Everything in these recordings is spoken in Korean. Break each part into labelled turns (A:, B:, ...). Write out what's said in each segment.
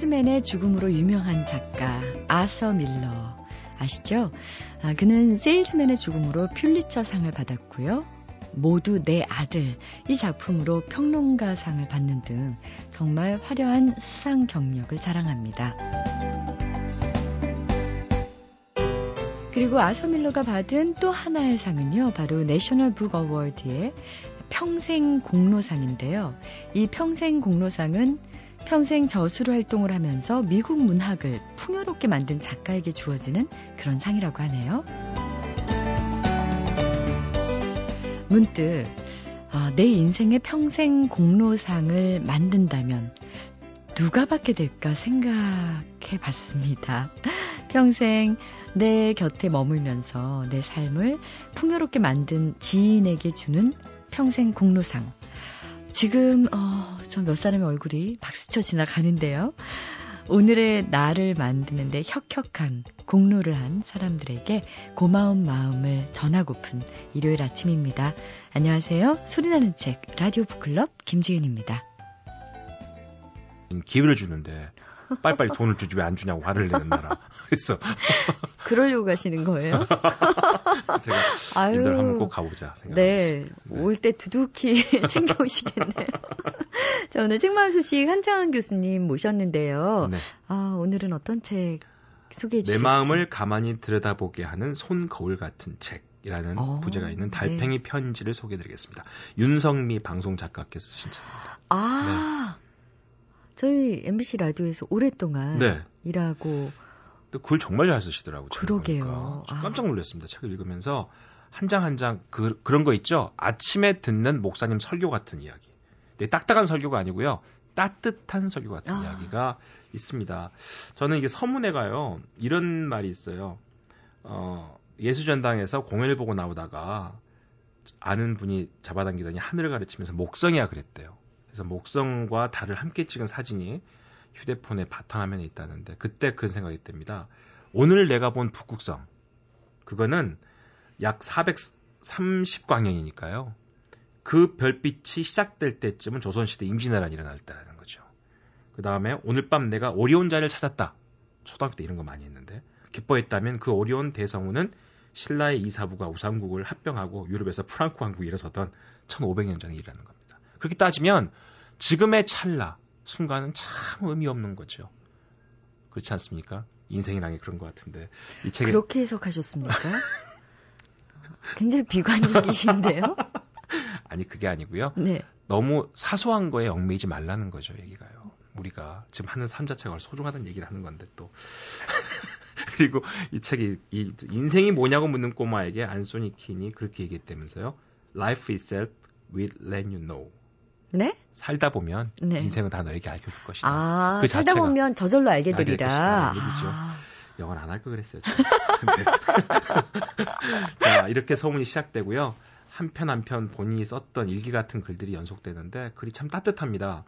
A: 세일스맨의 죽음으로 유명한 작가 아서 밀러 아시죠? 아, 그는 세일스맨의 죽음으로 퓰리처상을 받았고요. 모두 내 아들 이 작품으로 평론가상을 받는 등 정말 화려한 수상 경력을 자랑합니다. 그리고 아서 밀러가 받은 또 하나의 상은요, 바로 내셔널 북 어워드의 평생 공로상인데요. 이 평생 공로상은 평생 저수로 활동을 하면서 미국 문학을 풍요롭게 만든 작가에게 주어지는 그런 상이라고 하네요. 문득 아, 내 인생의 평생 공로상을 만든다면 누가 받게 될까 생각해 봤습니다. 평생 내 곁에 머물면서 내 삶을 풍요롭게 만든 지인에게 주는 평생 공로상. 지금 어, 저몇 사람의 얼굴이 박스쳐 지나가는데요. 오늘의 나를 만드는데 혁혁한 공로를 한 사람들에게 고마운 마음을 전하고픈 일요일 아침입니다. 안녕하세요. 소리나는 책 라디오 북클럽 김지은입니다.
B: 기회를 주는데 빨리빨리 돈을 주지 왜 안 주냐고 화를 내는 나라. 그래서
A: 그러려고 가시는 거예요?
B: 제가 아유, 인도를 한번 꼭 가보자 생각하고
A: 네, 네. 올 때 두둑히 챙겨오시겠네요. 자, 오늘 책마을 소식 한창환 교수님 모셨는데요. 네. 아, 오늘은 어떤 책 소개해 주실지.
B: 내 마음을 가만히 들여다보게 하는 손 거울 같은 책 이라는 오, 어, 부제가 있는 달팽이 네. 편지를 소개해드리겠습니다. 윤성미 방송 작가께서 쓰신 책입니다.
A: 아. 네. 저희 MBC 라디오에서 오랫동안 네. 일하고
B: 글 정말 잘 쓰시더라고요.
A: 그러게요.
B: 아. 깜짝 놀랐습니다. 책을 읽으면서 한 장 한 장 그, 그런 거 있죠. 아침에 듣는 목사님 설교 같은 이야기. 네, 딱딱한 설교가 아니고요. 따뜻한 설교 같은 아. 이야기가 있습니다. 저는 이게 서문에 가요. 이런 말이 있어요. 어, 예수전당에서 공연을 보고 나오다가 아는 분이 잡아당기더니 하늘을 가르치면서 목성이야 그랬대요. 그래서 목성과 달을 함께 찍은 사진이 휴대폰의 바탕화면에 있다는데 그때 그 생각이 듭니다. 오늘 내가 본 북극성 그거는 약 430광년이니까요. 그 별빛이 시작될 때쯤은 조선시대 임진왜란이 일어날 때라는 거죠. 그 다음에 오늘 밤 내가 오리온자를 찾았다. 초등학교 때 이런 거 많이 했는데 기뻐했다면 그 오리온 대성우는 신라의 이사부가 우상국을 합병하고 유럽에서 프랑크 왕국이 일어서던 1500년 전의 일이라는 겁니다. 그렇게 따지면 지금의 찰나 순간은 참 의미 없는 거죠. 그렇지 않습니까? 인생이란 게 그런 것 같은데
A: 이 책에 그렇게 해석하셨습니까? 굉장히 비관적이신데요.
B: 아니 그게 아니고요. 네. 너무 사소한 거에 얽매이지 말라는 거죠 얘기가요. 우리가 지금 하는 삶 자체가 소중하다는 얘기를 하는 건데 또 그리고 이 책이 이 인생이 뭐냐고 묻는 꼬마에게 안소니 킨이 그렇게 얘기했다면서요. Life itself will let you know.
A: 네?
B: 살다 보면 네. 인생은 다 너에게 알려줄 것이다.
A: 아, 그 살다 보면 저절로 알게 되리라.
B: 아. 영어를 안할 걸 그랬어요. 자, 이렇게 소문이 시작되고요. 한편 한편 본인이 썼던 일기 같은 글들이 연속되는데 글이 참 따뜻합니다.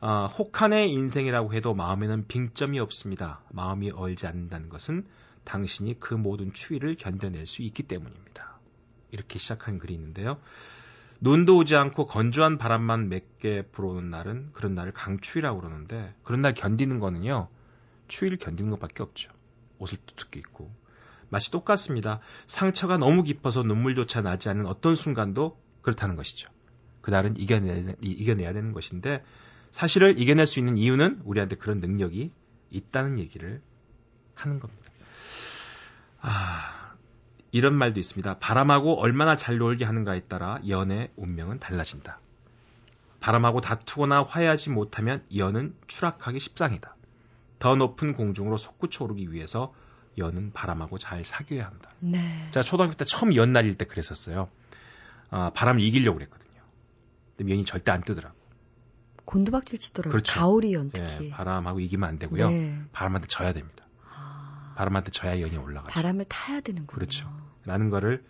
B: 어, 혹한의 인생이라고 해도 마음에는 빙점이 없습니다. 마음이 얼지 않는다는 것은 당신이 그 모든 추위를 견뎌낼 수 있기 때문입니다. 이렇게 시작한 글이 있는데요. 눈도 오지 않고 건조한 바람만 몇개 불어오는 날은 그런 날을 강추위라고 그러는데 그런 날 견디는 거는요. 추위를 견디는 것밖에 없죠. 옷을 두껍게 입고. 맛이 똑같습니다. 상처가 너무 깊어서 눈물조차 나지 않는 어떤 순간도 그렇다는 것이죠. 그날은 이겨내, 이겨내야 되는 것인데 사실을 이겨낼 수 있는 이유는 우리한테 그런 능력이 있다는 얘기를 하는 겁니다. 아, 이런 말도 있습니다. 바람하고 얼마나 잘 놀게 하는가에 따라 연의 운명은 달라진다. 바람하고 다투거나 화해하지 못하면 연은 추락하기 십상이다. 더 높은 공중으로 솟구쳐 오르기 위해서 연은 바람하고 잘 사귀어야 한다. 네. 제가 초등학교 때 처음 연 날릴 때 그랬었어요. 아, 바람을 이기려고 그랬거든요. 근데 연이 절대 안 뜨더라고.
A: 곤두박질 치더라고요. 그렇죠. 가오리 연 특히.
B: 네, 바람하고 이기면 안 되고요. 네. 바람한테 져야 됩니다. 바람한테 져야 연이 올라가죠.
A: 바람을 타야 되는군요.
B: 그렇죠. 라는 거를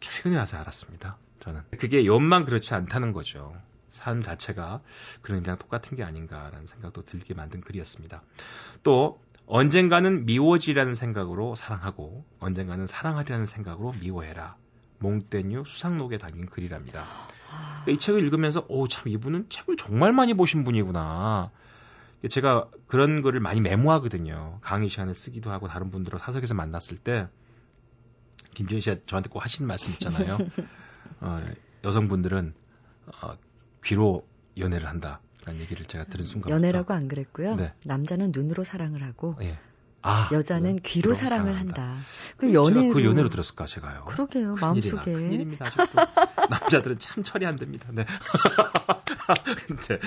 B: 최근에 와서 알았습니다. 저는. 그게 연만 그렇지 않다는 거죠. 삶 자체가 그런 그냥 똑같은 게 아닌가라는 생각도 들게 만든 글이었습니다. 또 언젠가는 미워지라는 생각으로 사랑하고 언젠가는 사랑하리라는 생각으로 미워해라. 몽테뉴 수상록에 담긴 글이랍니다. 이 책을 읽으면서 오 참 이분은 책을 정말 많이 보신 분이구나. 제가 그런 거를 많이 메모하거든요. 강의 시간에 쓰기도 하고 다른 분들하고 사석에서 만났을 때 김지현 씨가 저한테 꼭 하시는 말씀 있잖아요. 어, 여성분들은 어, 귀로 연애를 한다. 라는 얘기를 제가 들은 순간.
A: 연애라고 안 그랬고요. 네. 남자는 눈으로 사랑을 하고 예. 아, 여자는 네. 귀로 사랑을 한다.
B: 그 연애로 그 연애로 들었을까 제가요.
A: 그러게요. 마음속에.
B: 큰일입니다. 남자들은 참 처리 안 됩니다. 네. 근데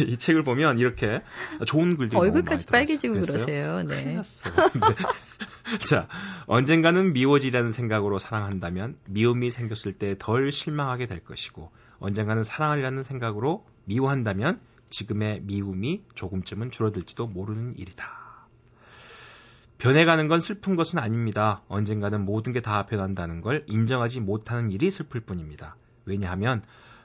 B: 이 책을 보면 이렇게 좋은 글들이
A: 얼굴까지 빨개지고 그러세요. 네. 네.
B: 자, 언젠가는 미워지라는 생각으로 사랑한다면 미움이 생겼을 때 덜 실망하게 될 것이고 언젠가는 사랑하리라는 생각으로 미워한다면 지금의 미움이 조금쯤은 줄어들지도 모르는 일이다. 변해가는 건 슬픈 것은 아닙니다. 언젠가는 모든 게 다 변한다는 걸 인정하지 못하는 일이 슬플 뿐입니다. 왜냐하면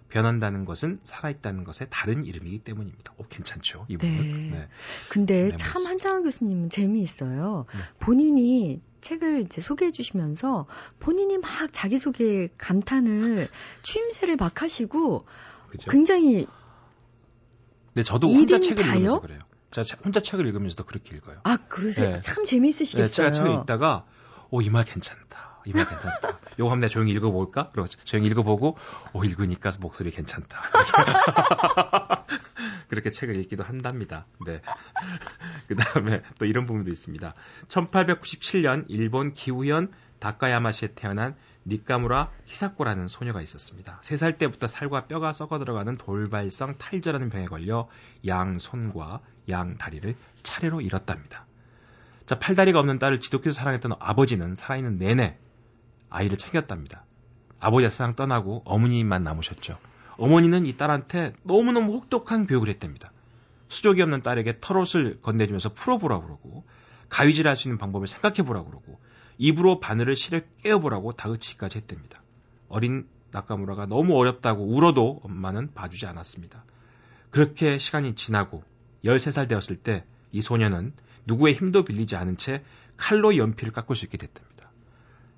B: 변한다는 것은 살아있다는 것의 다른 이름이기 때문입니다. 오, 괜찮죠? 이분은. 네.
A: 네. 근데 네, 참 한창원 교수님은 재미있어요. 네. 본인이 책을 이제 소개해 주시면서 본인이 막 자기소개 감탄을 추임새를 막 하시고 그죠? 굉장히
B: 네, 저도 혼자 책을 읽으면서 그래요. 제가 혼자 책을 읽으면서도 그렇게 읽어요.
A: 아, 그러세요? 네. 참 재미있으시겠어요. 네,
B: 제가 책을 읽다가 오, 이 말 괜찮다. 이 말 괜찮다. 요거 한번 내가 조용히 읽어볼까? 그러고 조용히 읽어보고 오, 읽으니까 목소리 괜찮다. 그렇게 책을 읽기도 한답니다. 네. 그 다음에 또 이런 부분도 있습니다. 1897년 일본 기후현 다카야마시에 태어난 니카무라 히사코라는 소녀가 있었습니다. 3살 때부터 살과 뼈가 썩어 들어가는 돌발성 탈저라는 병에 걸려 양 손과 양 다리를 차례로 잃었답니다. 자, 팔다리가 없는 딸을 지독해서 사랑했던 아버지는 살아있는 내내 아이를 챙겼답니다. 아버지가 세상 떠나고 어머니만 남으셨죠. 어머니는 이 딸한테 너무너무 혹독한 교육을 했답니다. 수족이 없는 딸에게 털옷을 건네주면서 풀어보라고 그러고 가위질 할수 있는 방법을 생각해보라고 그러고 입으로 바늘을 실어 깨어보라고 다그치기까지 했답니다. 어린 나카무라가 너무 어렵다고 울어도 엄마는 봐주지 않았습니다. 그렇게 시간이 지나고 13살 되었을 때 이 소녀는 누구의 힘도 빌리지 않은 채 칼로 연필을 깎을 수 있게 됐답니다.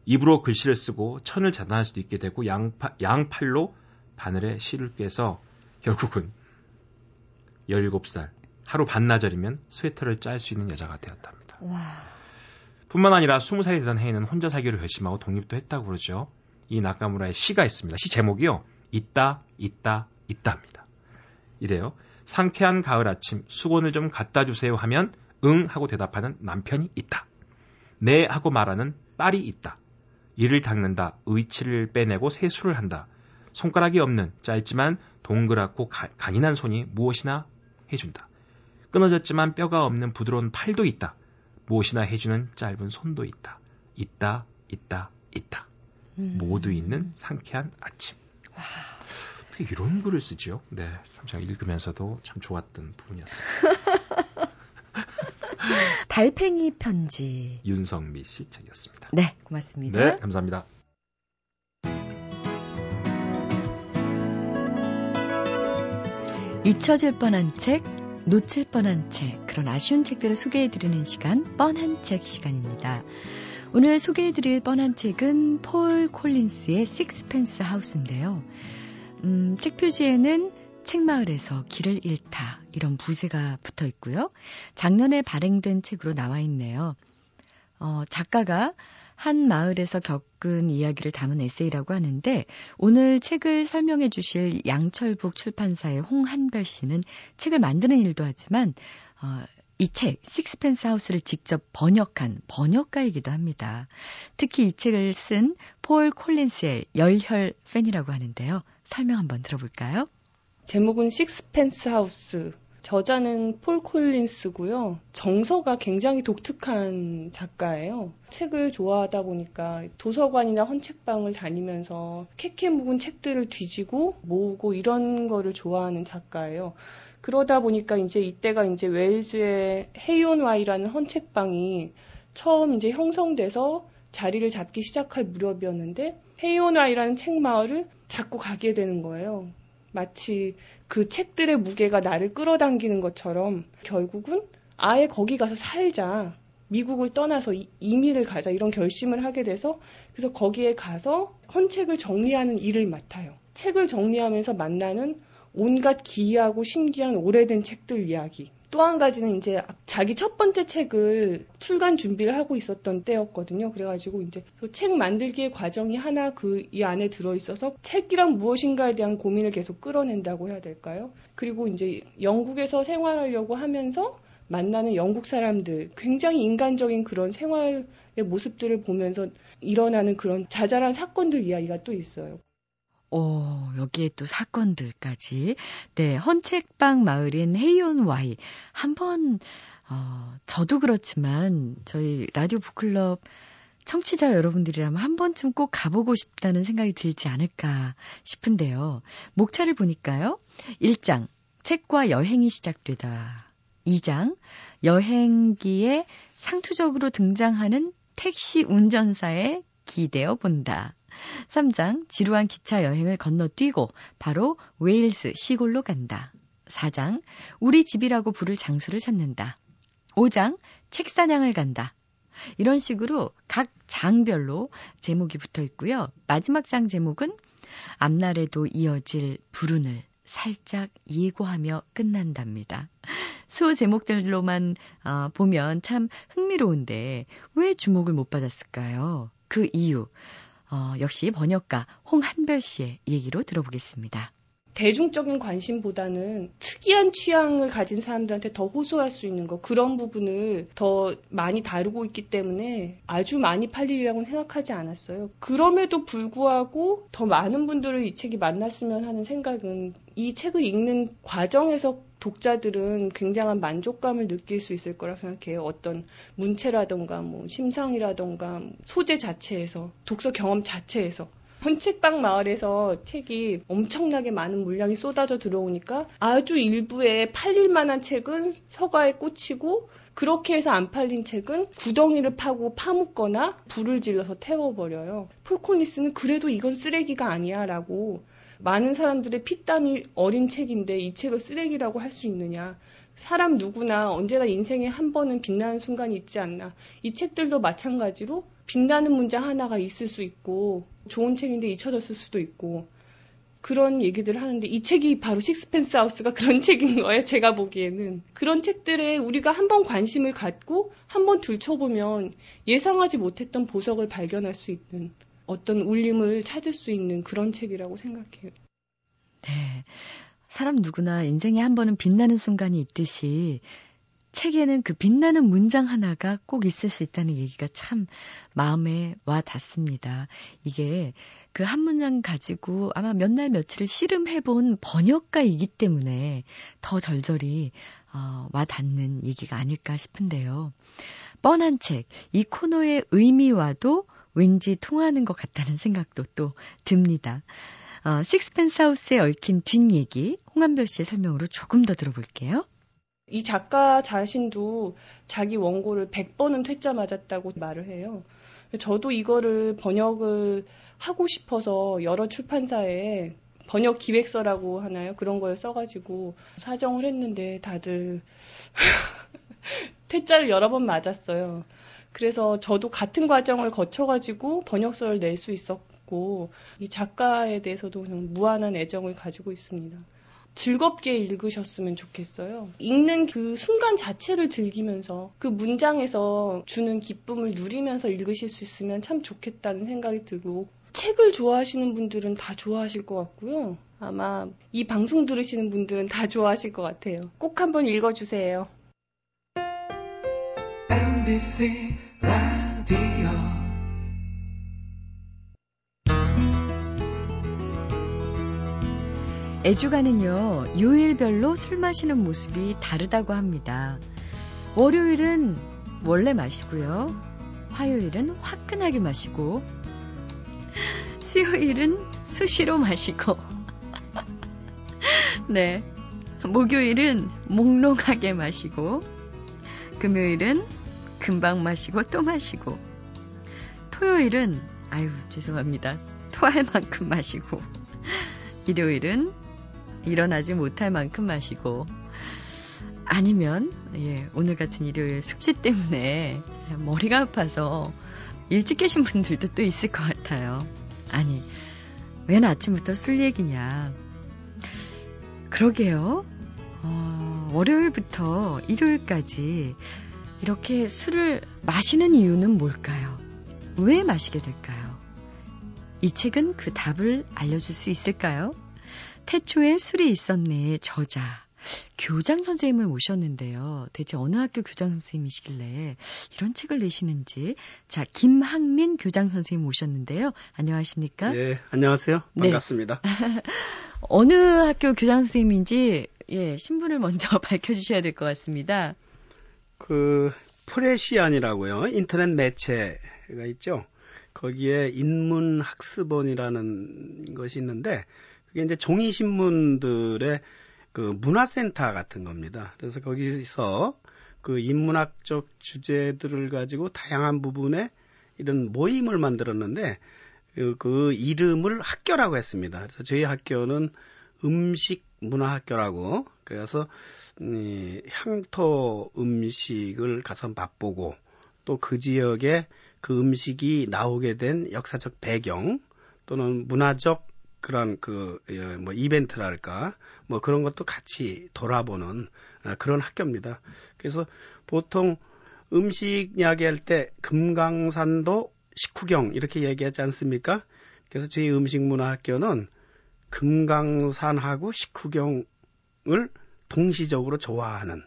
B: 입으로 글씨를 쓰고 천을 자단할 수도 있게 되고 양파, 양팔로 바늘에 실을 꿰서 결국은 17살 하루 반나절이면 스웨터를 짤 수 있는 여자가 되었답니다. 와. 뿐만 아니라 20살이 되던 해에는 혼자 살기로 결심하고 독립도 했다고 그러죠. 이 나카무라의 시가 있습니다. 시 제목이요. 있다, 있다, 있다입니다. 이래요. 상쾌한 가을 아침 수건을 좀 갖다 주세요 하면 응 하고 대답하는 남편이 있다. 네 하고 말하는 딸이 있다. 이를 닦는다. 의치를 빼내고 세수를 한다. 손가락이 없는 짧지만 동그랗고 가, 강인한 손이 무엇이나 해준다. 끊어졌지만 뼈가 없는 부드러운 팔도 있다. 무엇이나 해주는 짧은 손도 있다. 있다, 있다, 있다. 음. 모두 있는 상쾌한 아침. 와. 이런 글을 쓰죠. 네, 참 읽으면서도 참 좋았던 부분이었습니다.
A: 달팽이 편지.
B: 윤성미 씨 책이었습니다.
A: 네, 고맙습니다.
B: 네, 감사합니다.
A: 잊혀질 뻔한 책, 놓칠 뻔한 책, 그런 아쉬운 책들을 소개해드리는 시간, 뻔한 책 시간입니다. 오늘 소개해드릴 뻔한 책은 폴 콜린스의 식스펜스 하우스인데요. 음, 책 표지에는 책마을에서 길을 잃다 이런 부제가 붙어 있고요. 작년에 발행된 책으로 나와 있네요. 어, 작가가 한 마을에서 겪은 이야기를 담은 에세이라고 하는데 오늘 책을 설명해 주실 양철북 출판사의 홍한별 씨는 책을 만드는 일도 하지만 어, 이 책, 식스펜스 하우스를 직접 번역한 번역가이기도 합니다. 특히 이 책을 쓴 폴 콜린스의 열혈 팬이라고 하는데요. 설명 한번 들어볼까요?
C: 제목은 식스펜스 하우스. 저자는 폴 콜린스고요. 정서가 굉장히 독특한 작가예요. 책을 좋아하다 보니까 도서관이나 헌책방을 다니면서 캐캐 묵은 책들을 뒤지고 모으고 이런 거를 좋아하는 작가예요. 그러다 보니까 이제 이때가 이제 웨일즈의 헤이온와이라는 헌책방이 처음 이제 형성돼서 자리를 잡기 시작할 무렵이었는데 헤이온와이라는 책 마을을 자꾸 가게 되는 거예요. 마치 그 책들의 무게가 나를 끌어당기는 것처럼 결국은 아예 거기 가서 살자. 미국을 떠나서 이민을 가자 이런 결심을 하게 돼서 그래서 거기에 가서 헌책을 정리하는 일을 맡아요. 책을 정리하면서 만나는 온갖 기이하고 신기한 오래된 책들 이야기. 또 한 가지는 이제 자기 첫 번째 책을 출간 준비를 하고 있었던 때였거든요. 그래가지고 이제 그책 만들기의 과정이 하나 그 이 안에 들어 있어서 책이란 무엇인가에 대한 고민을 계속 끌어낸다고 해야 될까요? 그리고 이제 영국에서 생활하려고 하면서 만나는 영국 사람들 굉장히 인간적인 그런 생활의 모습들을 보면서 일어나는 그런 자잘한 사건들 이야기가 또 있어요.
A: 오, 여기에 또 사건들까지. 네, 헌책방 마을인 헤이온 와이. 한번, 어, 저도 그렇지만, 저희 라디오 북클럽 청취자 여러분들이라면 한 번쯤 꼭 가보고 싶다는 생각이 들지 않을까 싶은데요. 목차를 보니까요. 1장, 책과 여행이 시작되다. 2장, 여행기에 상투적으로 등장하는 택시 운전사에 기대어 본다. 3장 지루한 기차 여행을 건너뛰고 바로 웨일스 시골로 간다. 4장 우리 집이라고 부를 장소를 찾는다. 5장 책 사냥을 간다. 이런 식으로 각 장별로 제목이 붙어 있고요. 마지막 장 제목은 앞날에도 이어질 불운을 살짝 예고하며 끝난답니다. 수 제목들로만 어, 보면 참 흥미로운데 왜 주목을 못 받았을까요? 그 이유 어, 역시 번역가 홍한별 씨의 얘기로 들어보겠습니다.
C: 대중적인 관심보다는 특이한 취향을 가진 사람들한테 더 호소할 수 있는 거 그런 부분을 더 많이 다루고 있기 때문에 아주 많이 팔리리라고는 생각하지 않았어요. 그럼에도 불구하고 더 많은 분들을 이 책이 만났으면 하는 생각은 이 책을 읽는 과정에서 독자들은 굉장한 만족감을 느낄 수 있을 거라 생각해요. 어떤 문체라던가 뭐 심상이라던가 소재 자체에서 독서 경험 자체에서 헌책방 마을에서 책이 엄청나게 많은 물량이 쏟아져 들어오니까 아주 일부에 팔릴 만한 책은 서가에 꽂히고 그렇게 해서 안 팔린 책은 구덩이를 파고 파묻거나 불을 질러서 태워버려요. 폴코니스는 그래도 이건 쓰레기가 아니야 라고 많은 사람들의 피땀이 어린 책인데 이 책을 쓰레기라고 할 수 있느냐. 사람 누구나 언제나 인생에 한 번은 빛나는 순간이 있지 않나. 이 책들도 마찬가지로 빛나는 문장 하나가 있을 수 있고 좋은 책인데 잊혀졌을 수도 있고 그런 얘기들을 하는데 이 책이 바로 식스펜스 하우스가 그런 책인 거예요. 제가 보기에는 그런 책들에 우리가 한번 관심을 갖고 한번 들춰보면 예상하지 못했던 보석을 발견할 수 있는 어떤 울림을 찾을 수 있는 그런 책이라고 생각해요.
A: 네. 사람 누구나 인생에 한 번은 빛나는 순간이 있듯이 책에는 그 빛나는 문장 하나가 꼭 있을 수 있다는 얘기가 참 마음에 와 닿습니다. 이게 그 한 문장 가지고 아마 몇 날 며칠을 씨름해 본 번역가이기 때문에 더 절절히 어, 와 닿는 얘기가 아닐까 싶은데요. 뻔한 책, 이 코너의 의미와도 왠지 통하는 것 같다는 생각도 또 듭니다. 어, 식스펜스 하우스에 얽힌 뒷얘기 홍한별 씨의 설명으로 조금 더 들어볼게요.
C: 이 작가 자신도 자기 원고를 100번은 퇴짜 맞았다고 말을 해요. 저도 이거를 번역을 하고 싶어서 여러 출판사에 번역 기획서라고 하나요? 그런 걸 써가지고 사정을 했는데 다들 퇴짜를 여러 번 맞았어요. 그래서 저도 같은 과정을 거쳐가지고 번역서를 낼 수 있었고 이 작가에 대해서도 무한한 애정을 가지고 있습니다. 즐겁게 읽으셨으면 좋겠어요. 읽는 그 순간 자체를 즐기면서 그 문장에서 주는 기쁨을 누리면서 읽으실 수 있으면 참 좋겠다는 생각이 들고 책을 좋아하시는 분들은 다 좋아하실 것 같고요. 아마 이 방송 들으시는 분들은 다 좋아하실 것 같아요. 꼭 한번 읽어주세요. MBC
A: 애주가는요, 요일별로 술 마시는 모습이 다르다고 합니다. 월요일은 원래 마시고요. 화요일은 화끈하게 마시고, 수요일은 수시로 마시고, 네. 목요일은 몽롱하게 마시고, 금요일은 금방 마시고 또 마시고, 토요일은, 아유, 죄송합니다. 토할 만큼 마시고, 일요일은 일어나지 못할 만큼 마시고 아니면 예, 오늘 같은 일요일 숙취 때문에 머리가 아파서 일찍 계신 분들도 또 있을 것 같아요. 아니, 웬 아침부터 술 얘기냐. 그러게요. 어, 월요일부터 일요일까지 이렇게 술을 마시는 이유는 뭘까요? 왜 마시게 될까요? 이 책은 그 답을 알려줄 수 있을까요? 태초에 술이 있었네 저자 교장 선생님을 모셨는데요. 대체 어느 학교 교장 선생님이시길래 이런 책을 내시는지. 자, 김학민 교장 선생님 모셨는데요. 안녕하십니까?
D: 예, 안녕하세요. 네. 반갑습니다. 네.
A: 어느 학교 교장 선생님인지 예, 신분을 먼저 밝혀 주셔야 될 것 같습니다.
D: 그 프레시안이라고요. 인터넷 매체가 있죠. 거기에 인문학습원이라는 것이 있는데 그게 이제 종이 신문들의 그 문화센터 같은 겁니다. 그래서 거기서 그 인문학적 주제들을 가지고 다양한 부분에 이런 모임을 만들었는데 그, 그 이름을 학교라고 했습니다. 그래서 저희 학교는 음식 문화학교라고 그래서 음, 향토 음식을 가서 맛보고 또 그 지역에 그 음식이 나오게 된 역사적 배경 또는 문화적 그런 그뭐 예, 이벤트랄까 뭐 그런 것도 같이 돌아보는 아, 그런 학교입니다. 그래서 보통 음식 이야기할 때 금강산도 식후경 이렇게 얘기하지 않습니까? 그래서 저희 음식문화학교는 금강산하고 식후경을 동시적으로 좋아하는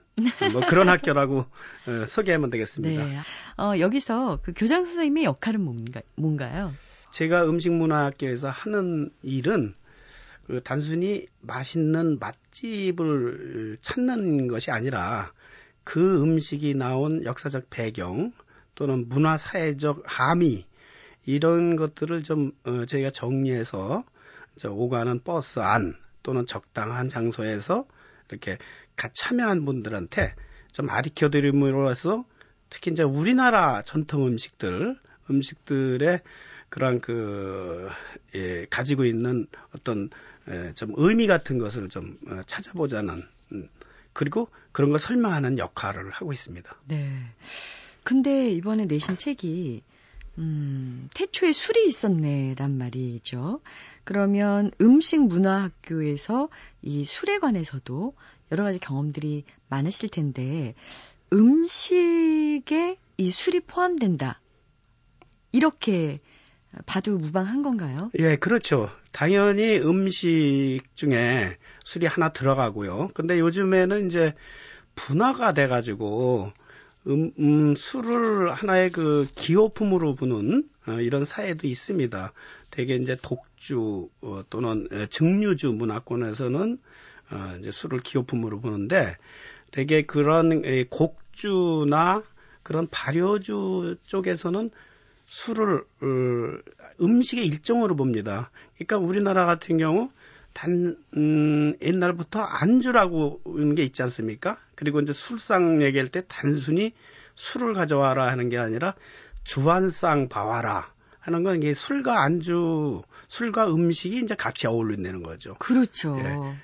D: 뭐 그런 학교라고 어, 소개하면 되겠습니다. 네.
A: 어, 여기서 그 교장 선생님의 역할은 뭔가, 뭔가요?
D: 제가 음식문화학교에서 하는 일은 그 단순히 맛있는 맛집을 찾는 것이 아니라 그 음식이 나온 역사적 배경 또는 문화 사회적 함의 이런 것들을 좀 어, 저희가 정리해서 오가는 버스 안 또는 적당한 장소에서 이렇게 같이 참여한 분들한테 좀 가르쳐 드림으로써 특히 이제 우리나라 전통 음식들 음식들의 그러한 그 예, 가지고 있는 어떤 예, 좀 의미 같은 것을 좀 어, 찾아보자는 음, 그리고 그런 걸 설명하는 역할을 하고 있습니다.
A: 네. 근데 이번에 내신 책이 음, 태초에 술이 있었네란 말이죠. 그러면 음식 문화 학교에서 이 술에 관해서도 여러 가지 경험들이 많으실 텐데 음식에 이 술이 포함된다. 이렇게 봐도 무방한 건가요?
D: 예, 그렇죠. 당연히 음식 중에 술이 하나 들어가고요. 근데 요즘에는 이제 분화가 돼가지고 음, 음, 술을 하나의 그 기호품으로 부는 어, 이런 사회도 있습니다. 대개 이제 독주 어, 또는 증류주 문화권에서는 어, 이제 술을 기호품으로 부는데 대개 그런 곡주나 그런 발효주 쪽에서는 술을 어, 음식의 일종으로 봅니다. 그러니까 우리나라 같은 경우 단 음, 옛날부터 안주라고 하는 게 있지 않습니까? 그리고 이제 술상 얘기할 때 단순히 술을 가져와라 하는 게 아니라 주안상 봐와라 하는 건 이게 술과 안주, 술과 음식이 이제 같이 어울린다는 거죠.
A: 그렇죠. 예.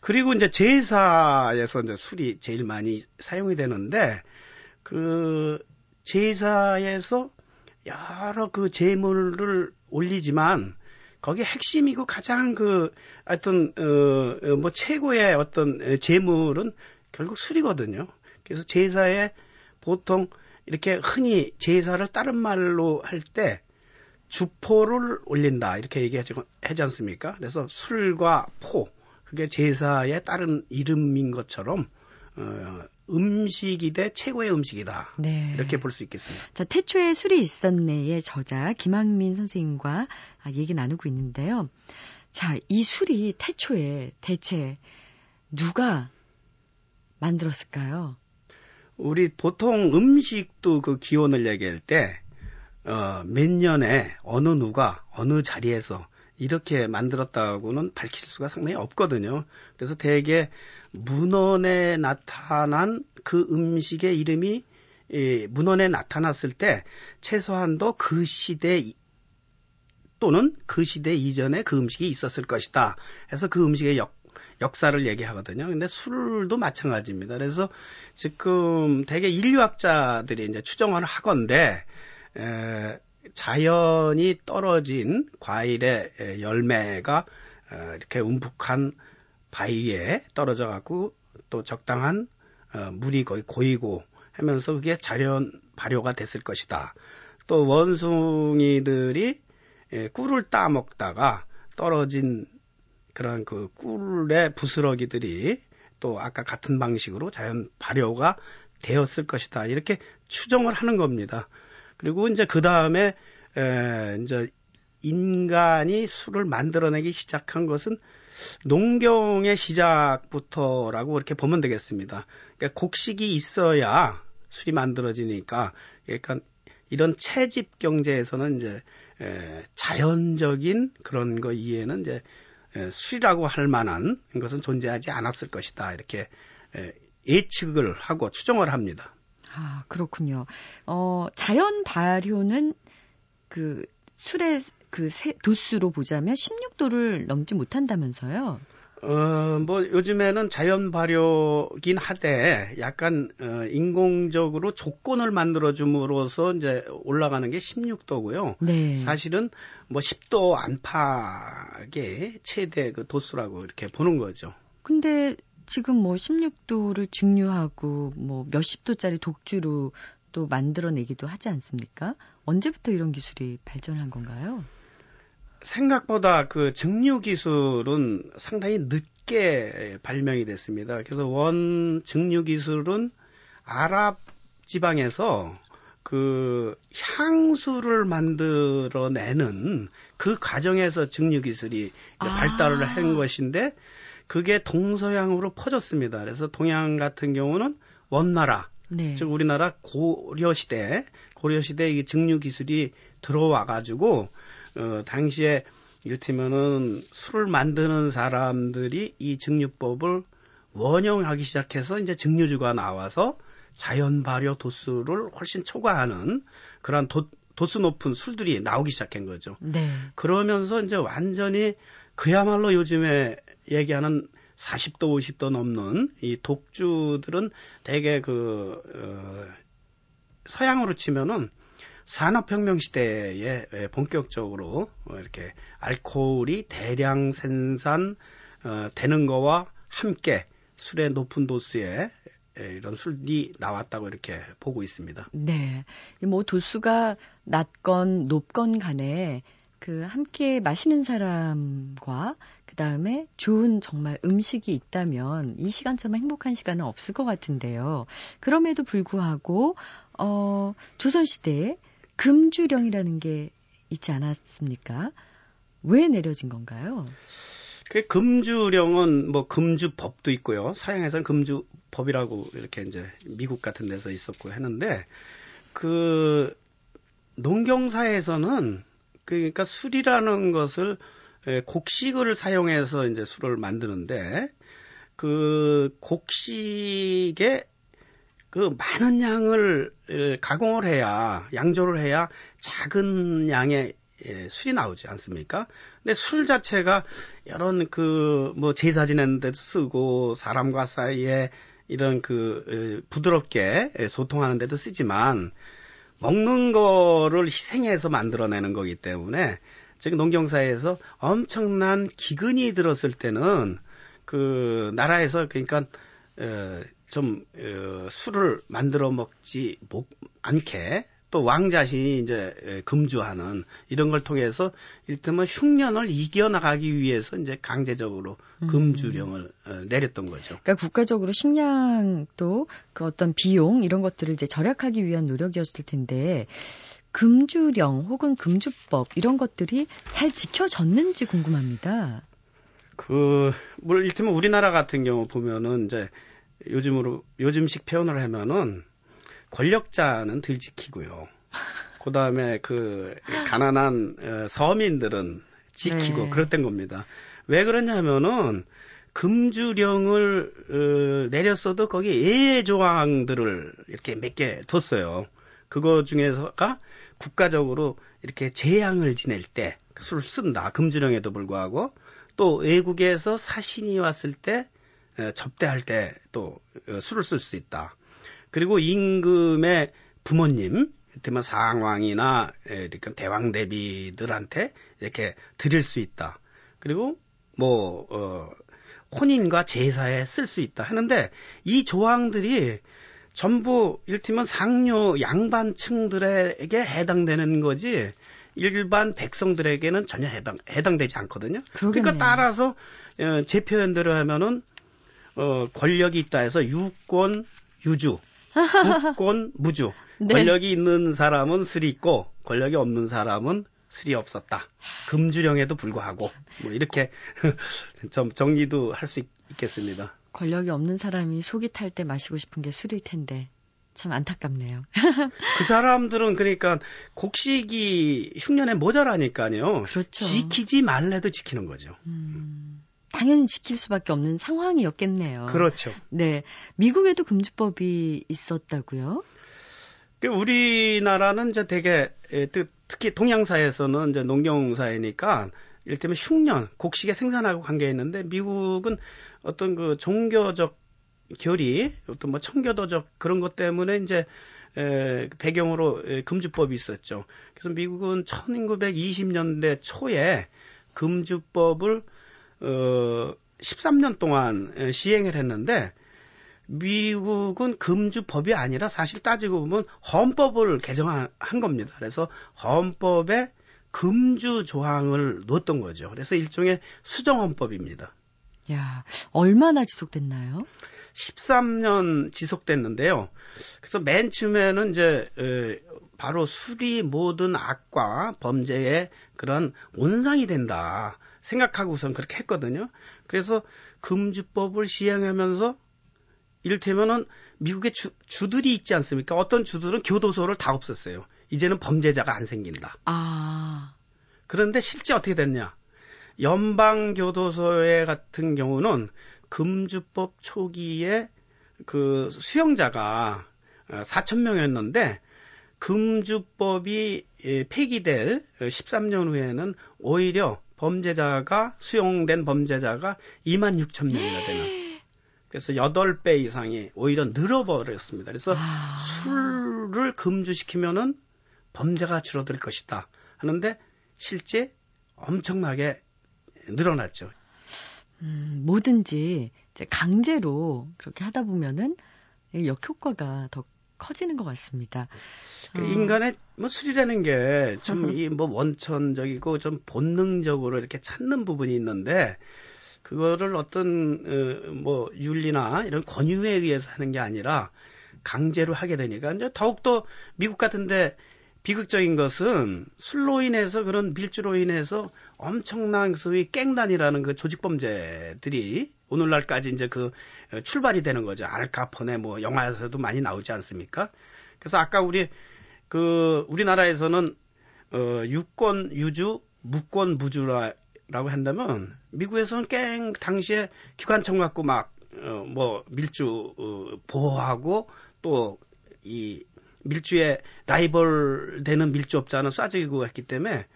D: 그리고 이제 제사에서 이제 술이 제일 많이 사용이 되는데 그 제사에서 여러 그 재물을 올리지만 거기에 핵심이고 가장 그 어떤 어 뭐 최고의 어떤 재물은 결국 술이거든요. 그래서 제사에 보통 이렇게 흔히 제사를 다른 말로 할 때 주포를 올린다 이렇게 얘기하지 하지 않습니까? 그래서 술과 포 그게 제사의 다른 이름인 것처럼 어, 음식이 돼 최고의 음식이다. 네. 이렇게 볼 수 있겠습니다.
A: 자, 태초에 술이 있었네의 저자 김학민 선생님과 아, 얘기 나누고 있는데요. 자, 이 술이 태초에 대체 누가 만들었을까요?
D: 우리 보통 음식도 그 기원을 얘기할 때, 어, 몇 년에 어느 누가 어느 자리에서 이렇게 만들었다고는 밝힐 수가 상당히 없거든요. 그래서 대개 문헌에 나타난 그 음식의 이름이 예, 문헌에 나타났을 때 최소한도 그 시대 또는 그 시대 이전에 그 음식이 있었을 것이다. 해서 그 음식의 역, 역사를 얘기하거든요. 근데 술도 마찬가지입니다. 그래서 지금 대개 인류학자들이 이제 추정을 하건데 에, 자연이 떨어진 과일의 열매가 어, 이렇게 움푹한 바위에 떨어져 갖고 또 적당한 어, 물이 거의 고이고 하면서 그게 자연 발효가 됐을 것이다. 또 원숭이들이 예, 꿀을 따 먹다가 떨어진 그런 그 꿀의 부스러기들이 또 아까 같은 방식으로 자연 발효가 되었을 것이다. 이렇게 추정을 하는 겁니다. 그리고 이제 그 다음에 이제 인간이 술을 만들어내기 시작한 것은 농경의 시작부터라고 이렇게 보면 되겠습니다. 그러니까 곡식이 있어야 술이 만들어지니까 그러니까 이런 채집 경제에서는 이제 에, 자연적인 그런 거 이해는 이제 에, 술이라고 할 만한 것은 존재하지 않았을 것이다 이렇게 에, 예측을 하고 추정을 합니다.
A: 아 그렇군요. 어, 자연 발효는 그 술의 그 도수로 보자면 16도를 넘지 못한다면서요?
D: 어, 뭐, 요즘에는 자연 발효긴 하되, 약간, 어, 인공적으로 조건을 만들어 줌으로써 이제 올라가는 게 16도고요. 네. 사실은 뭐 10도 안팎의 최대 그 도수라고 이렇게 보는 거죠.
A: 근데 지금 뭐 16도를 증류하고 뭐 몇십 도짜리 독주로 또 만들어내기도 하지 않습니까? 언제부터 이런 기술이 발전한 건가요?
D: 생각보다 그 증류 기술은 상당히 늦게 발명이 됐습니다. 그래서 원 증류 기술은 아랍 지방에서 그 향수를 만들어내는 그 과정에서 증류 기술이 아. 발달을 한 것인데 그게 동서양으로 퍼졌습니다. 그래서 동양 같은 경우는 원나라, 네. 즉 우리나라 고려 시대, 고려 시대 이 증류 기술이 들어와 가지고 어, 당시에 이를테면은 술을 만드는 사람들이 이 증류법을 원형하기 시작해서 이제 증류주가 나와서 자연 발효 도수를 훨씬 초과하는 그러한 도, 도수 높은 술들이 나오기 시작한 거죠. 네. 그러면서 이제 완전히 그야말로 요즘에 얘기하는 40도, 50도 넘는 이 독주들은 대개 그, 어, 서양으로 치면은 산업혁명 시대에 본격적으로 이렇게 알코올이 대량 생산 어, 되는 거와 함께 술의 높은 도수에 이런 술이 나왔다고 이렇게 보고 있습니다.
A: 네. 뭐 도수가 낮건 높건 간에 그 함께 마시는 사람과 그 다음에 좋은 정말 음식이 있다면 이 시간처럼 행복한 시간은 없을 것 같은데요. 그럼에도 불구하고 어 조선 시대에 금주령이라는 게 있지 않았습니까? 왜 내려진 건가요?
D: 그 금주령은 뭐 금주법도 있고요. 서양에서는 금주법이라고 이렇게 이제 미국 같은 데서 있었고 했는데 그 농경사에서는 그러니까 술이라는 것을 곡식을 사용해서 이제 술을 만드는데 그 곡식에 그 많은 양을 가공을 해야 양조를 해야 작은 양의 술이 나오지 않습니까? 근데 술 자체가 이런 그 뭐 제사 지내는 데도 쓰고 사람과 사이에 이런 그 부드럽게 소통하는 데도 쓰지만 먹는 거를 희생해서 만들어내는 거기 때문에 즉 농경사에서 엄청난 기근이 들었을 때는 그 나라에서 그러니까 어, 좀 어, 술을 만들어 먹지 못, 않게 또 왕 자신이 이제 금주하는 이런 걸 통해서 이를테면 흉년을 이겨나가기 위해서 이제 강제적으로 음. 금주령을 음. 내렸던 거죠.
A: 그러니까 국가적으로 식량도 그 어떤 비용 이런 것들을 이제 절약하기 위한 노력이었을 텐데 금주령 혹은 금주법 이런 것들이 잘 지켜졌는지 궁금합니다.
D: 그, 뭐, 이를테면 우리나라 같은 경우 보면은 이제 요즘으로 요즘식 표현을 하면은 권력자는 들 지키고요. 그 다음에 그 가난한 어, 서민들은 지키고 네. 그랬던 겁니다. 왜 그러냐면은 금주령을 어, 내렸어도 거기 예외 조항들을 이렇게 몇 개 뒀어요. 그거 중에서가 국가적으로 이렇게 재앙을 지낼 때 술을 쓴다. 금주령에도 불구하고 또 외국에서 사신이 왔을 때 접대할 때또 어, 술을 쓸 수 있다. 그리고 임금의 부모님, 이를테면 상왕이나 이렇게 대왕 대비들한테 이렇게 드릴 수 있다. 그리고 뭐 어, 혼인과 제사에 쓸 수 있다 하는데 이 조항들이 전부 일테면 상류 양반층들에게 해당되는 거지 일반 백성들에게는 전혀 해당 해당되지 않거든요.
A: 그러겠네요.
D: 그러니까 따라서 어, 제 표현대로 하면은 어, 권력이 있다 해서 유권 유주, 국권 무주.
A: 네.
D: 권력이 있는 사람은 술이 있고 권력이 없는 사람은 술이 없었다. 금주령에도 불구하고 뭐 이렇게 좀 정리도 할 수 있겠습니다.
A: 권력이 없는 사람이 속이 탈 때 마시고 싶은 게 술일 텐데 참 안타깝네요.
D: 그 사람들은 그러니까 곡식이 흉년에 모자라니까요.
A: 그렇죠.
D: 지키지 말래도 지키는 거죠.
A: 음, 당연히 지킬 수밖에 없는 상황이었겠네요.
D: 그렇죠.
A: 네, 미국에도 금주법이 있었다고요?
D: 그 우리나라는 이제 되게 에, 특- 특히 동양사에서는 이제 농경사회니까 이를테면 흉년, 곡식의 생산하고 관계 있는데 미국은 어떤 그 종교적 결이 어떤 뭐 청교도적 그런 것 때문에 이제 에, 배경으로 에, 금주법이 있었죠. 그래서 미국은 1920년대 초에 금주법을 어 13년 동안 에, 시행을 했는데 미국은 금주법이 아니라 사실 따지고 보면 헌법을 개정한 한 겁니다. 그래서 헌법에 금주 조항을 넣었던 거죠. 그래서 일종의 수정 헌법입니다.
A: 야, 얼마나 지속됐나요?
D: 13년 지속됐는데요. 그래서 맨 처음에는 이제 에, 바로 술이 모든 악과 범죄의 그런 온상이 된다 생각하고선 그렇게 했거든요. 그래서 금주법을 시행하면서 이를테면은 미국의 주, 주들이 있지 않습니까? 어떤 주들은 교도소를 다 없앴어요. 이제는 범죄자가 안 생긴다.
A: 아,
D: 그런데 실제 어떻게 됐냐? 연방 교도소에 같은 경우는 금주법 초기에 그 수용자가 4천 명이었는데 금주법이 예, 폐기될 13년 후에는 오히려 범죄자가 수용된 범죄자가 2만 6천 명이나 되는 그래서 8배 이상이 오히려 늘어버렸습니다. 그래서
A: 아.
D: 술을 금주시키면은 범죄가 줄어들 것이다 하는데 실제 엄청나게 늘어났죠.
A: 음, 뭐든지 강제로 그렇게 하다 보면은 이 역효과가 더 커지는 것 같습니다.
D: 그
A: 어.
D: 인간의 뭐 술이라는 게좀 이뭐 원천적이고 좀 본능적으로 이렇게 찾는 부분이 있는데 그거를 어떤 어, 뭐 윤리나 이런 권유에 의해서 하는 게 아니라 강제로 하게 되니까 이제 더욱더 미국 같은데 비극적인 것은 술로 인해서 그런 밀주로 인해서 엄청난 소위 깽단이라는 그 조직 범죄들이 오늘날까지 이제 그 출발이 되는 거죠. 알카포네 뭐 영화에서도 많이 나오지 않습니까? 그래서 아까 우리 그 우리나라에서는 어 유권 유주, 무권 무주라라고 한다면 미국에서는 깽 당시에 기관총 갖고 막어뭐 밀주 어 보호하고 또 이 밀주에 라이벌 되는 밀주업자는 쏴주고 했기 때문에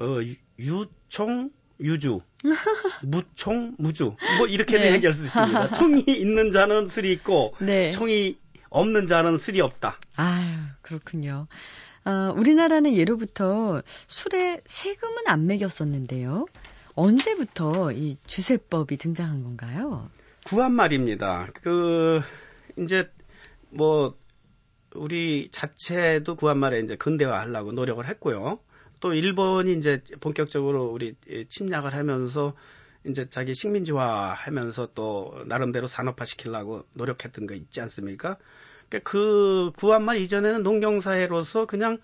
D: 어 유- 유총 유주 무총 무주 뭐 이렇게도
A: 네.
D: 얘기할 수 있습니다. 총이 있는 자는 술이 있고
A: 네.
D: 총이 없는 자는 술이 없다.
A: 아유, 그렇군요. 어, 우리나라는 예로부터 술에 세금은 안 매겼었는데요. 언제부터 이 주세법이 등장한 건가요?
D: 구한 말입니다. 그 이제 뭐 우리 자체도 구한 말에 이제 근대화하려고 노력을 했고요. 또 일본이 이제 본격적으로 우리 침략을 하면서 이제 자기 식민지화 하면서 또 나름대로 산업화 시키려고 노력했던 거 있지 않습니까? 그러니까 그 구한말 이전에는 농경사회로서 그냥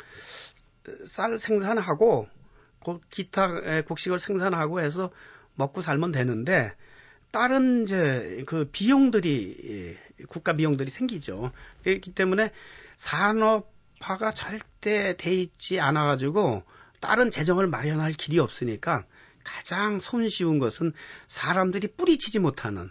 D: 쌀 생산하고 그 기타 에, 곡식을 생산하고 해서 먹고 살면 되는데 다른 이제 그 비용들이 예, 국가 비용들이 생기죠. 그렇기 때문에 산업화가 절대 돼 있지 않아 가지고 다른 재정을 마련할 길이 없으니까 가장 손쉬운 것은 사람들이 뿌리치지 못하는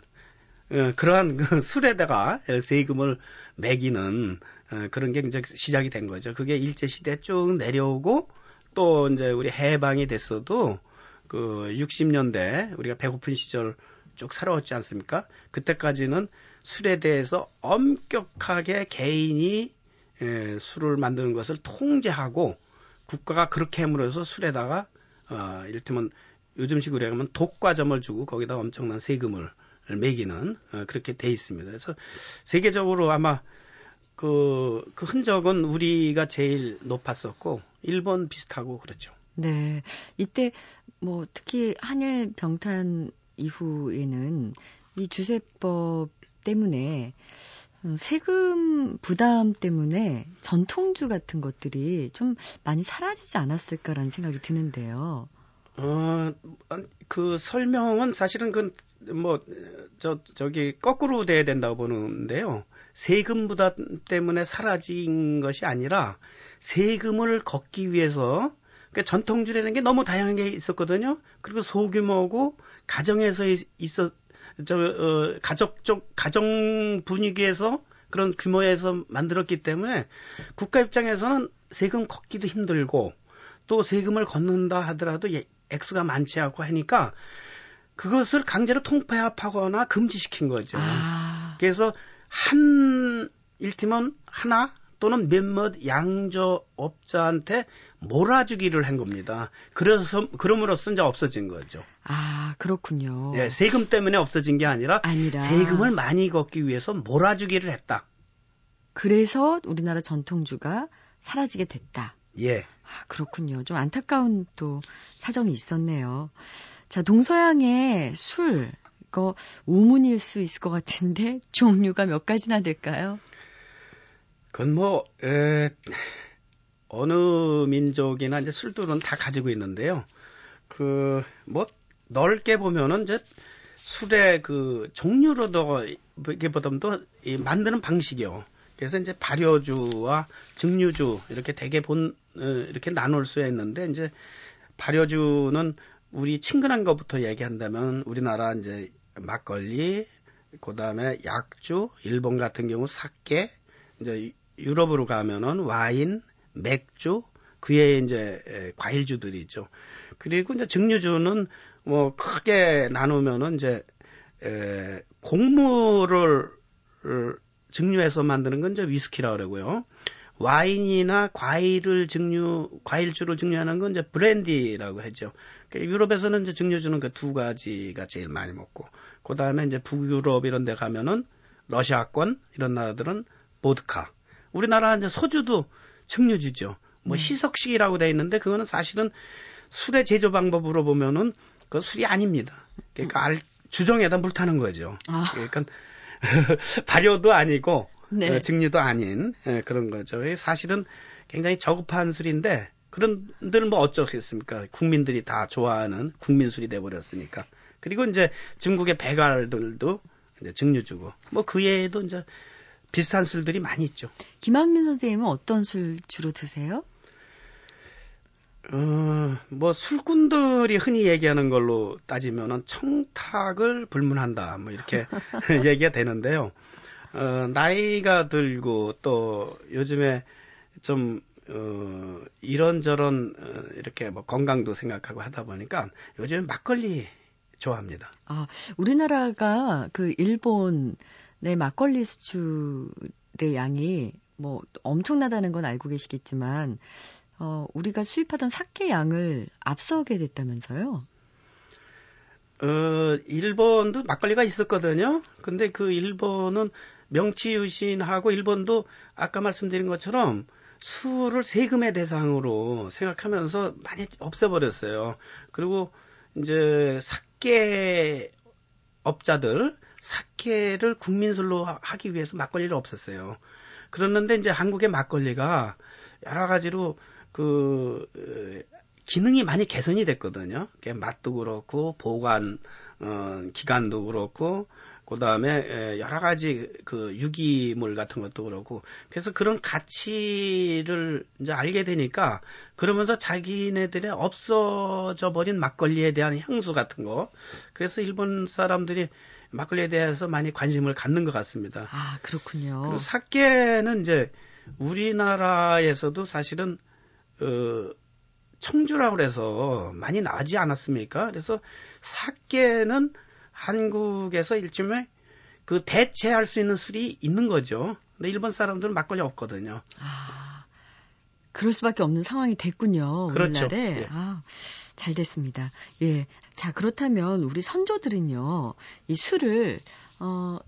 D: 어, 그러한 그 술에다가 세금을 매기는 어, 그런 게 이제 시작이 된 거죠. 그게 일제 시대 쭉 내려오고 또 이제 우리 해방이 됐어도 그 60년대 우리가 배고픈 시절 쭉 살아왔지 않습니까? 그때까지는 술에 대해서 엄격하게 개인이 에, 술을 만드는 것을 통제하고 국가가 그렇게 함으로써 술에다가 어, 이를테면 요즘식으로 하면 독과점을 주고 거기다 엄청난 세금을 매기는 어, 그렇게 돼 있습니다. 그래서 세계적으로 아마 그, 그 흔적은 우리가 제일 높았었고 일본 비슷하고 그렇죠.
A: 네. 이때 뭐 특히 한일 병탄 이후에는 이 주세법 때문에 음, 세금 부담 때문에 전통주 같은 것들이 좀 많이 사라지지 않았을까라는 생각이 드는데요.
D: 어, 그 설명은 사실은 그, 뭐, 저, 저기, 거꾸로 돼야 된다고 보는데요. 세금 부담 때문에 사라진 것이 아니라 세금을 걷기 위해서 그러니까 전통주라는 게 너무 다양한 게 있었거든요. 그리고 소규모고 가정에서 있어 저 어, 가족적 가정 분위기에서 그런 규모에서 만들었기 때문에 국가 입장에서는 세금 걷기도 힘들고 또 세금을 걷는다 하더라도 예, 액수가 많지 않고 하니까 그것을 강제로 통폐합하거나 금지시킨 거죠. 아. 그래서 한 일팀은 하나 또는 몇몇 양조업자한테 몰아주기를 한 겁니다. 그래서 그럼으로써 이제 없어진 거죠.
A: 아 그렇군요.
D: 예, 세금 때문에 없어진 게 아니라, 아니라 세금을 많이 걷기 위해서 몰아주기를 했다.
A: 그래서 우리나라 전통주가 사라지게 됐다.
D: 예.
A: 아, 그렇군요. 좀 안타까운 또 사정이 있었네요. 자, 동서양의 술, 이거 우문일 수 있을 것 같은데 종류가 몇 가지나 될까요?
D: 그건 뭐, 에, 어느 민족이나 이제 술들은 다 가지고 있는데요. 그, 뭐, 넓게 보면은 이제 술의 그 종류로 더, 이게보다도 이 만드는 방식이요. 그래서 이제 발효주와 증류주 이렇게 대개 본, 어, 이렇게 나눌 수 있는데 이제 발효주는 우리 친근한 것부터 얘기한다면 우리나라 이제 막걸리, 그 다음에 약주, 일본 같은 경우 사케, 이제 유럽으로 가면은 와인, 맥주, 그에 이제 과일주들이죠. 그리고 이제 증류주는 뭐 크게 나누면은 이제 에, 곡물을 증류해서 만드는 건 이제 위스키라 그러고요. 와인이나 과일을 증류, 과일주로 증류하는 건 이제 브랜디라고 하죠. 그러니까 유럽에서는 이제 증류주는 그 두 가지가 제일 많이 먹고, 그 다음에 이제 북유럽 이런 데 가면은 러시아권 이런 나라들은 보드카, 우리나라 이제 소주도 증류주죠. 뭐 네. 희석식이라고 돼 있는데 그거는 사실은 술의 제조 방법으로 보면은 그 술이 아닙니다. 그러니까 알, 주정에다 물 타는 거죠. 아. 그러니까 발효도 아니고 네. 어, 증류도 아닌 예, 그런 거죠. 사실은 굉장히 저급한 술인데 그런들 뭐 어쩌겠습니까? 국민들이 다 좋아하는 국민술이 돼 버렸으니까. 그리고 이제 중국의 배갈들도 이제 증류주고 뭐 그 외에도 이제 비슷한 술들이 많이 있죠.
A: 김학민 선생님은 어떤 술 주로 드세요?
D: 어, 뭐 술꾼들이 흔히 얘기하는 걸로 따지면은 청탁을 불문한다. 뭐 이렇게 얘기가 되는데요. 어, 나이가 들고 또 요즘에 좀 어, 이런저런 어, 이렇게 뭐 건강도 생각하고 하다 보니까 요즘 막걸리 좋아합니다.
A: 아, 우리나라가 그 일본 네, 막걸리 수출의 양이 뭐 엄청나다는 건 알고 계시겠지만 어, 우리가 수입하던 사케 양을 앞서게 됐다면서요?
D: 어, 일본도 막걸리가 있었거든요. 근데 그 일본은 명치유신하고 일본도 아까 말씀드린 것처럼 술을 세금의 대상으로 생각하면서 많이 없애버렸어요. 그리고 이제 사케 업자들 사케를 국민술로 하기 위해서 막걸리를 없었어요. 그랬는데 이제 한국의 막걸리가 여러 가지로 그 기능이 많이 개선이 됐거든요. 맛도 그렇고 보관 어, 기간도 그렇고 그 다음에 여러 가지 그 유기물 같은 것도 그렇고 그래서 그런 가치를 이제 알게 되니까 그러면서 자기네들의 없어져 버린 막걸리에 대한 향수 같은 거 그래서 일본 사람들이 막걸리에 대해서 많이 관심을 갖는 것 같습니다.
A: 아, 그렇군요.
D: 그리고 사케는 이제 우리나라에서도 사실은 어 청주라고 해서 많이 나지 않았습니까? 그래서 사케는 한국에서 일종의 그 대체할 수 있는 술이 있는 거죠. 근데 일본 사람들은 막걸리 없거든요. 아.
A: 그럴 수밖에 없는 상황이 됐군요.
D: 그렇죠.
A: 오늘날에.
D: 예.
A: 아, 잘 됐습니다. 예. 자, 그렇다면 우리 선조들은요, 이 술을, 어,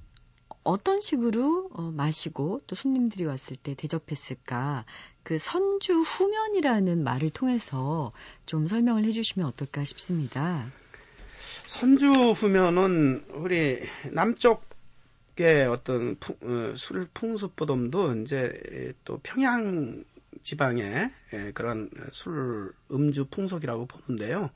A: 어떤 식으로 어, 마시고 또 손님들이 왔을 때 대접했을까? 그 선주 후면이라는 말을 통해서 좀 설명을 해 주시면 어떨까 싶습니다.
D: 선주 후면은 우리 남쪽 의 어떤 풍, 어, 술 풍습보다도 이제 또 평양 지방의 예, 그런 술 음주 풍속이라고 보는데요.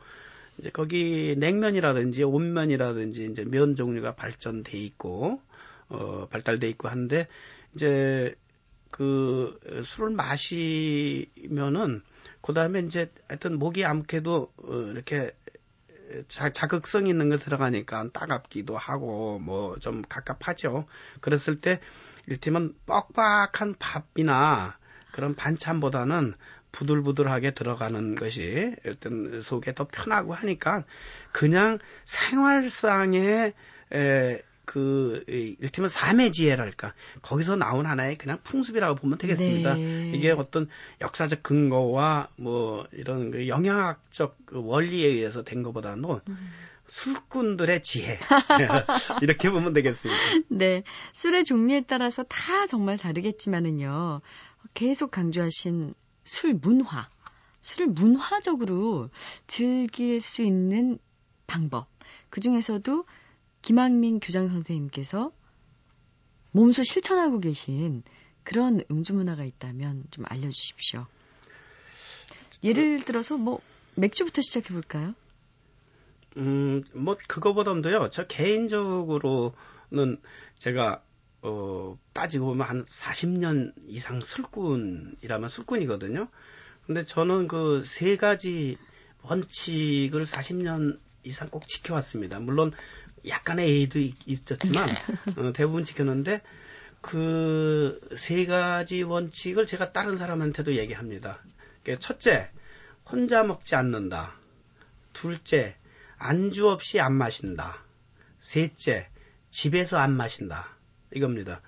D: 이제 거기 냉면이라든지 온면이라든지 이제 면 종류가 발전돼 있고 어 발달돼 있고 한데 이제 그 술을 마시면은 그다음에 이제 하여튼 목이 아무게도 어, 이렇게 자, 자극성 있는 거 들어가니까 따갑기도 하고 뭐 좀 갑갑하죠. 그랬을 때 일테면 뻑뻑한 밥이나 그런 반찬보다는 부들부들하게 들어가는 것이 일단 속에 더 편하고 하니까 그냥 생활상의 에, 그 일테면 삶의 지혜랄까 거기서 나온 하나의 그냥 풍습이라고 보면 되겠습니다.
A: 네.
D: 이게 어떤 역사적 근거와 뭐 이런 그 영양학적 그 원리에 의해서 된 것보다는
A: 음.
D: 술꾼들의 지혜 이렇게 보면 되겠습니다.
A: 네. 술의 종류에 따라서 다 정말 다르겠지만은요. 계속 강조하신 술 문화. 술을 문화적으로 즐길 수 있는 방법. 그 중에서도 김학민 교장 선생님께서 몸소 실천하고 계신 그런 음주 문화가 있다면 좀 알려주십시오. 예를 들어서 뭐 맥주부터 시작해 볼까요?
D: 음, 뭐 그거보다도요. 저 개인적으로는 제가 어, 따지고 보면 한 40년 이상 술꾼이라면 술꾼이거든요. 근데 저는 그 세 가지 원칙을 40년 이상 꼭 지켜왔습니다. 물론 약간의 A도 있, 있었지만 어, 대부분 지켰는데 그 세 가지 원칙을 제가 다른 사람한테도 얘기합니다. 그러니까 첫째, 혼자 먹지 않는다. 둘째, 안주 없이 안 마신다. 셋째, 집에서 안 마신다. 이겁니다.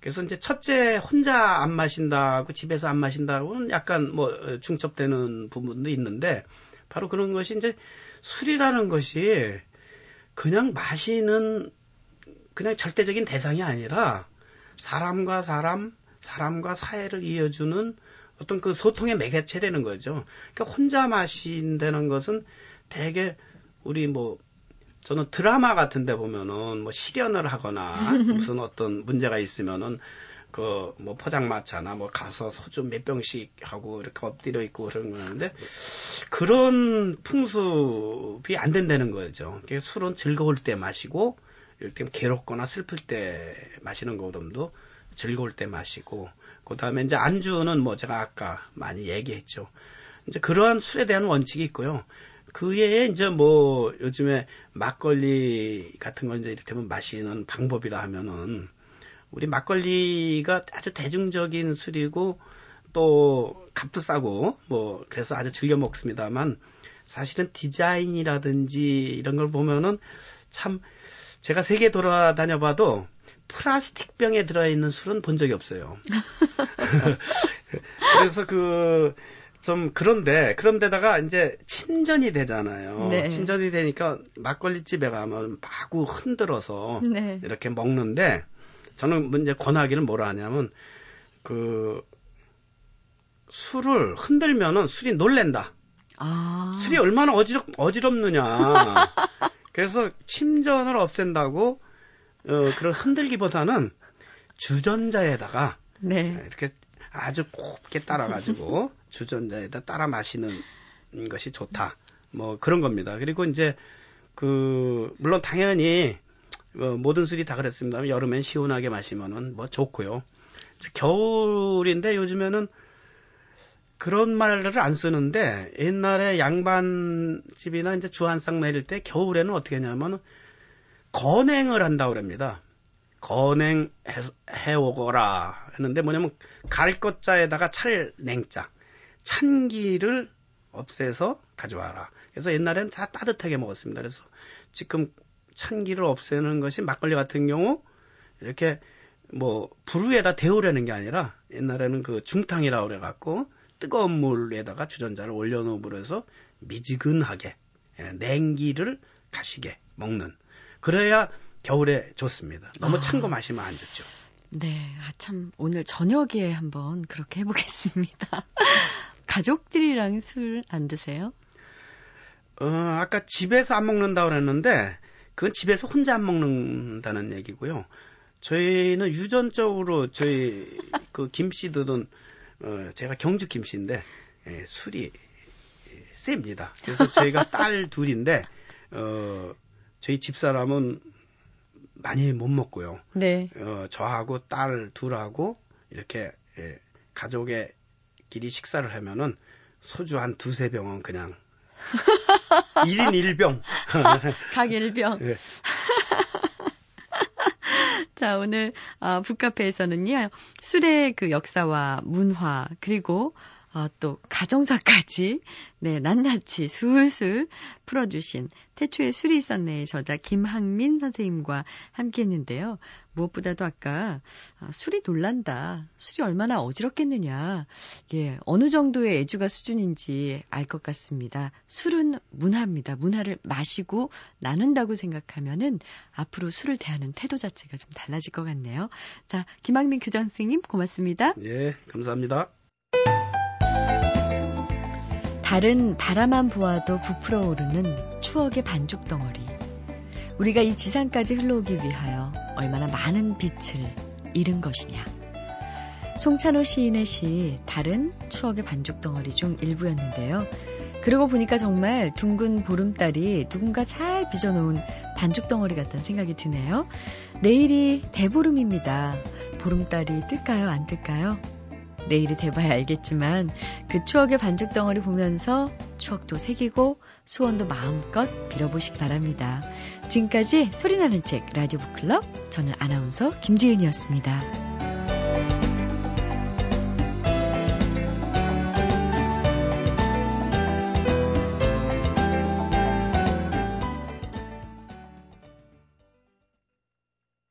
D: 그래서 이제 첫째 혼자 안 마신다고 집에서 안 마신다고는 약간 뭐 어, 중첩되는 부분도 있는데 바로 그런 것이 이제 술이라는 것이 그냥 마시는 그냥 절대적인 대상이 아니라 사람과 사람, 사람과 사회를 이어주는 어떤 그 소통의 매개체라는 거죠. 그러니까 혼자 마신다는 것은 대개 우리 뭐 저는 드라마 같은 데 보면은 뭐 실연을 하거나 무슨 어떤 문제가 있으면은 그 뭐 포장마차나 뭐 가서 소주 몇 병씩 하고 이렇게 엎드려 있고 그런 거는데 그런 풍습이 안 된다는 거죠. 술은 즐거울 때 마시고 이렇게 괴롭거나 슬플 때 마시는 거름도 즐거울 때 마시고 그다음에 이제 안주는 뭐 제가 아까 많이 얘기했죠. 이제 그러한 술에 대한 원칙이 있고요. 그 외에 이제 뭐 요즘에 막걸리 같은 걸 이제 이를테면 마시는 방법이라 하면은 우리 막걸리가 아주 대중적인 술이고 또 값도 싸고 뭐 그래서 아주 즐겨 먹습니다만 사실은 디자인이라든지 이런 걸 보면은 참 제가 세계 돌아다녀 봐도 플라스틱 병에 들어있는 술은 본 적이 없어요. 그래서 그, 좀 그런데, 그런데다가 이제 친전이 되잖아요.
A: 네.
D: 친전이 되니까 막걸리 집에 가면 마구 흔들어서
A: 네.
D: 이렇게 먹는데, 저는 이제 권하기를 뭐라 하냐면, 그, 술을 흔들면은 술이 놀랜다.
A: 아.
D: 술이 얼마나 어지럽, 어지럽느냐. 그래서 침전을 없앤다고, 어, 그런 흔들기보다는 주전자에다가
A: 네.
D: 이렇게 아주 곱게 따라가지고 주전자에다 따라 마시는 것이 좋다. 뭐 그런 겁니다. 그리고 이제 그 물론 당연히 어, 모든 술이 다 그랬습니다. 여름엔 시원하게 마시면은 뭐 좋고요. 겨울인데 요즘에는 그런 말을 안 쓰는데 옛날에 양반집이나 이제 주한상 내릴 때 겨울에는 어떻게 하냐면 건행을 한다고 그럽니다. 건행 해, 오거라 했는데 뭐냐면 갈 것자에다가 찰 냉자 찬기를 없애서 가져와라. 그래서 옛날에는 다 따뜻하게 먹었습니다. 그래서 지금 찬기를 없애는 것이 막걸리 같은 경우 이렇게 뭐불 위에다 데우려는 게 아니라 옛날에는 그 중탕이라고 그래 갖고 뜨거운 물에다가 주전자를 올려놓음으로 해서 미지근하게 예, 냉기를 가시게 먹는 그래야 겨울에 좋습니다. 너무
A: 아.
D: 찬거 마시면 안 좋죠.
A: 네, 아, 참, 오늘 저녁에 한번 그렇게 해보겠습니다. 가족들이랑 술 안 드세요?
D: 어, 아까 집에서 안 먹는다고 그랬는데 그건 집에서 혼자 안 먹는다는 얘기고요. 저희는 유전적으로 저희 그 김씨들은 어, 제가 경주 김씨인데 예, 술이 셉니다. 그래서 저희가 딸 둘인데 어, 저희 집사람은 많이 못 먹고요.
A: 네.
D: 어, 저하고 딸 둘하고 이렇게 예, 가족의 끼리 식사를 하면은 소주 한 두세 병은 그냥 1인 1병.
A: 각 일병.
D: 예.
A: 자, 오늘 아, 북카페에서는요. 술의 그 역사와 문화 그리고 아, 또 가정사까지 네, 낱낱이 술술 풀어주신 태초에 술이 있었네의 저자 김학민 선생님과 함께 했는데요. 무엇보다도 아까 아, 술이 놀란다. 술이 얼마나 어지럽겠느냐. 예, 어느 정도의 애주가 수준인지 알 것 같습니다. 술은 문화입니다. 문화를 마시고 나눈다고 생각하면은 앞으로 술을 대하는 태도 자체가 좀 달라질 것 같네요. 자, 김학민 교장 선생님 고맙습니다.
D: 예, 감사합니다.
A: 달은 바라만 보아도 부풀어 오르는 추억의 반죽 덩어리. 우리가 이 지상까지 흘러오기 위하여 얼마나 많은 빛을 잃은 것이냐. 송찬호 시인의 시 달은 추억의 반죽 덩어리 중 일부였는데요. 그러고 보니까 정말 둥근 보름달이 누군가 잘 빚어놓은 반죽 덩어리 같다는 생각이 드네요. 내일이 대보름입니다. 보름달이 뜰까요? 안 뜰까요? 내일이 돼봐야 알겠지만 그 추억의 반죽 덩어리 보면서 추억도 새기고 소원도 마음껏 빌어보시기 바랍니다. 지금까지 소리나는 책 라디오 북클럽 저는 아나운서 김지은이었습니다.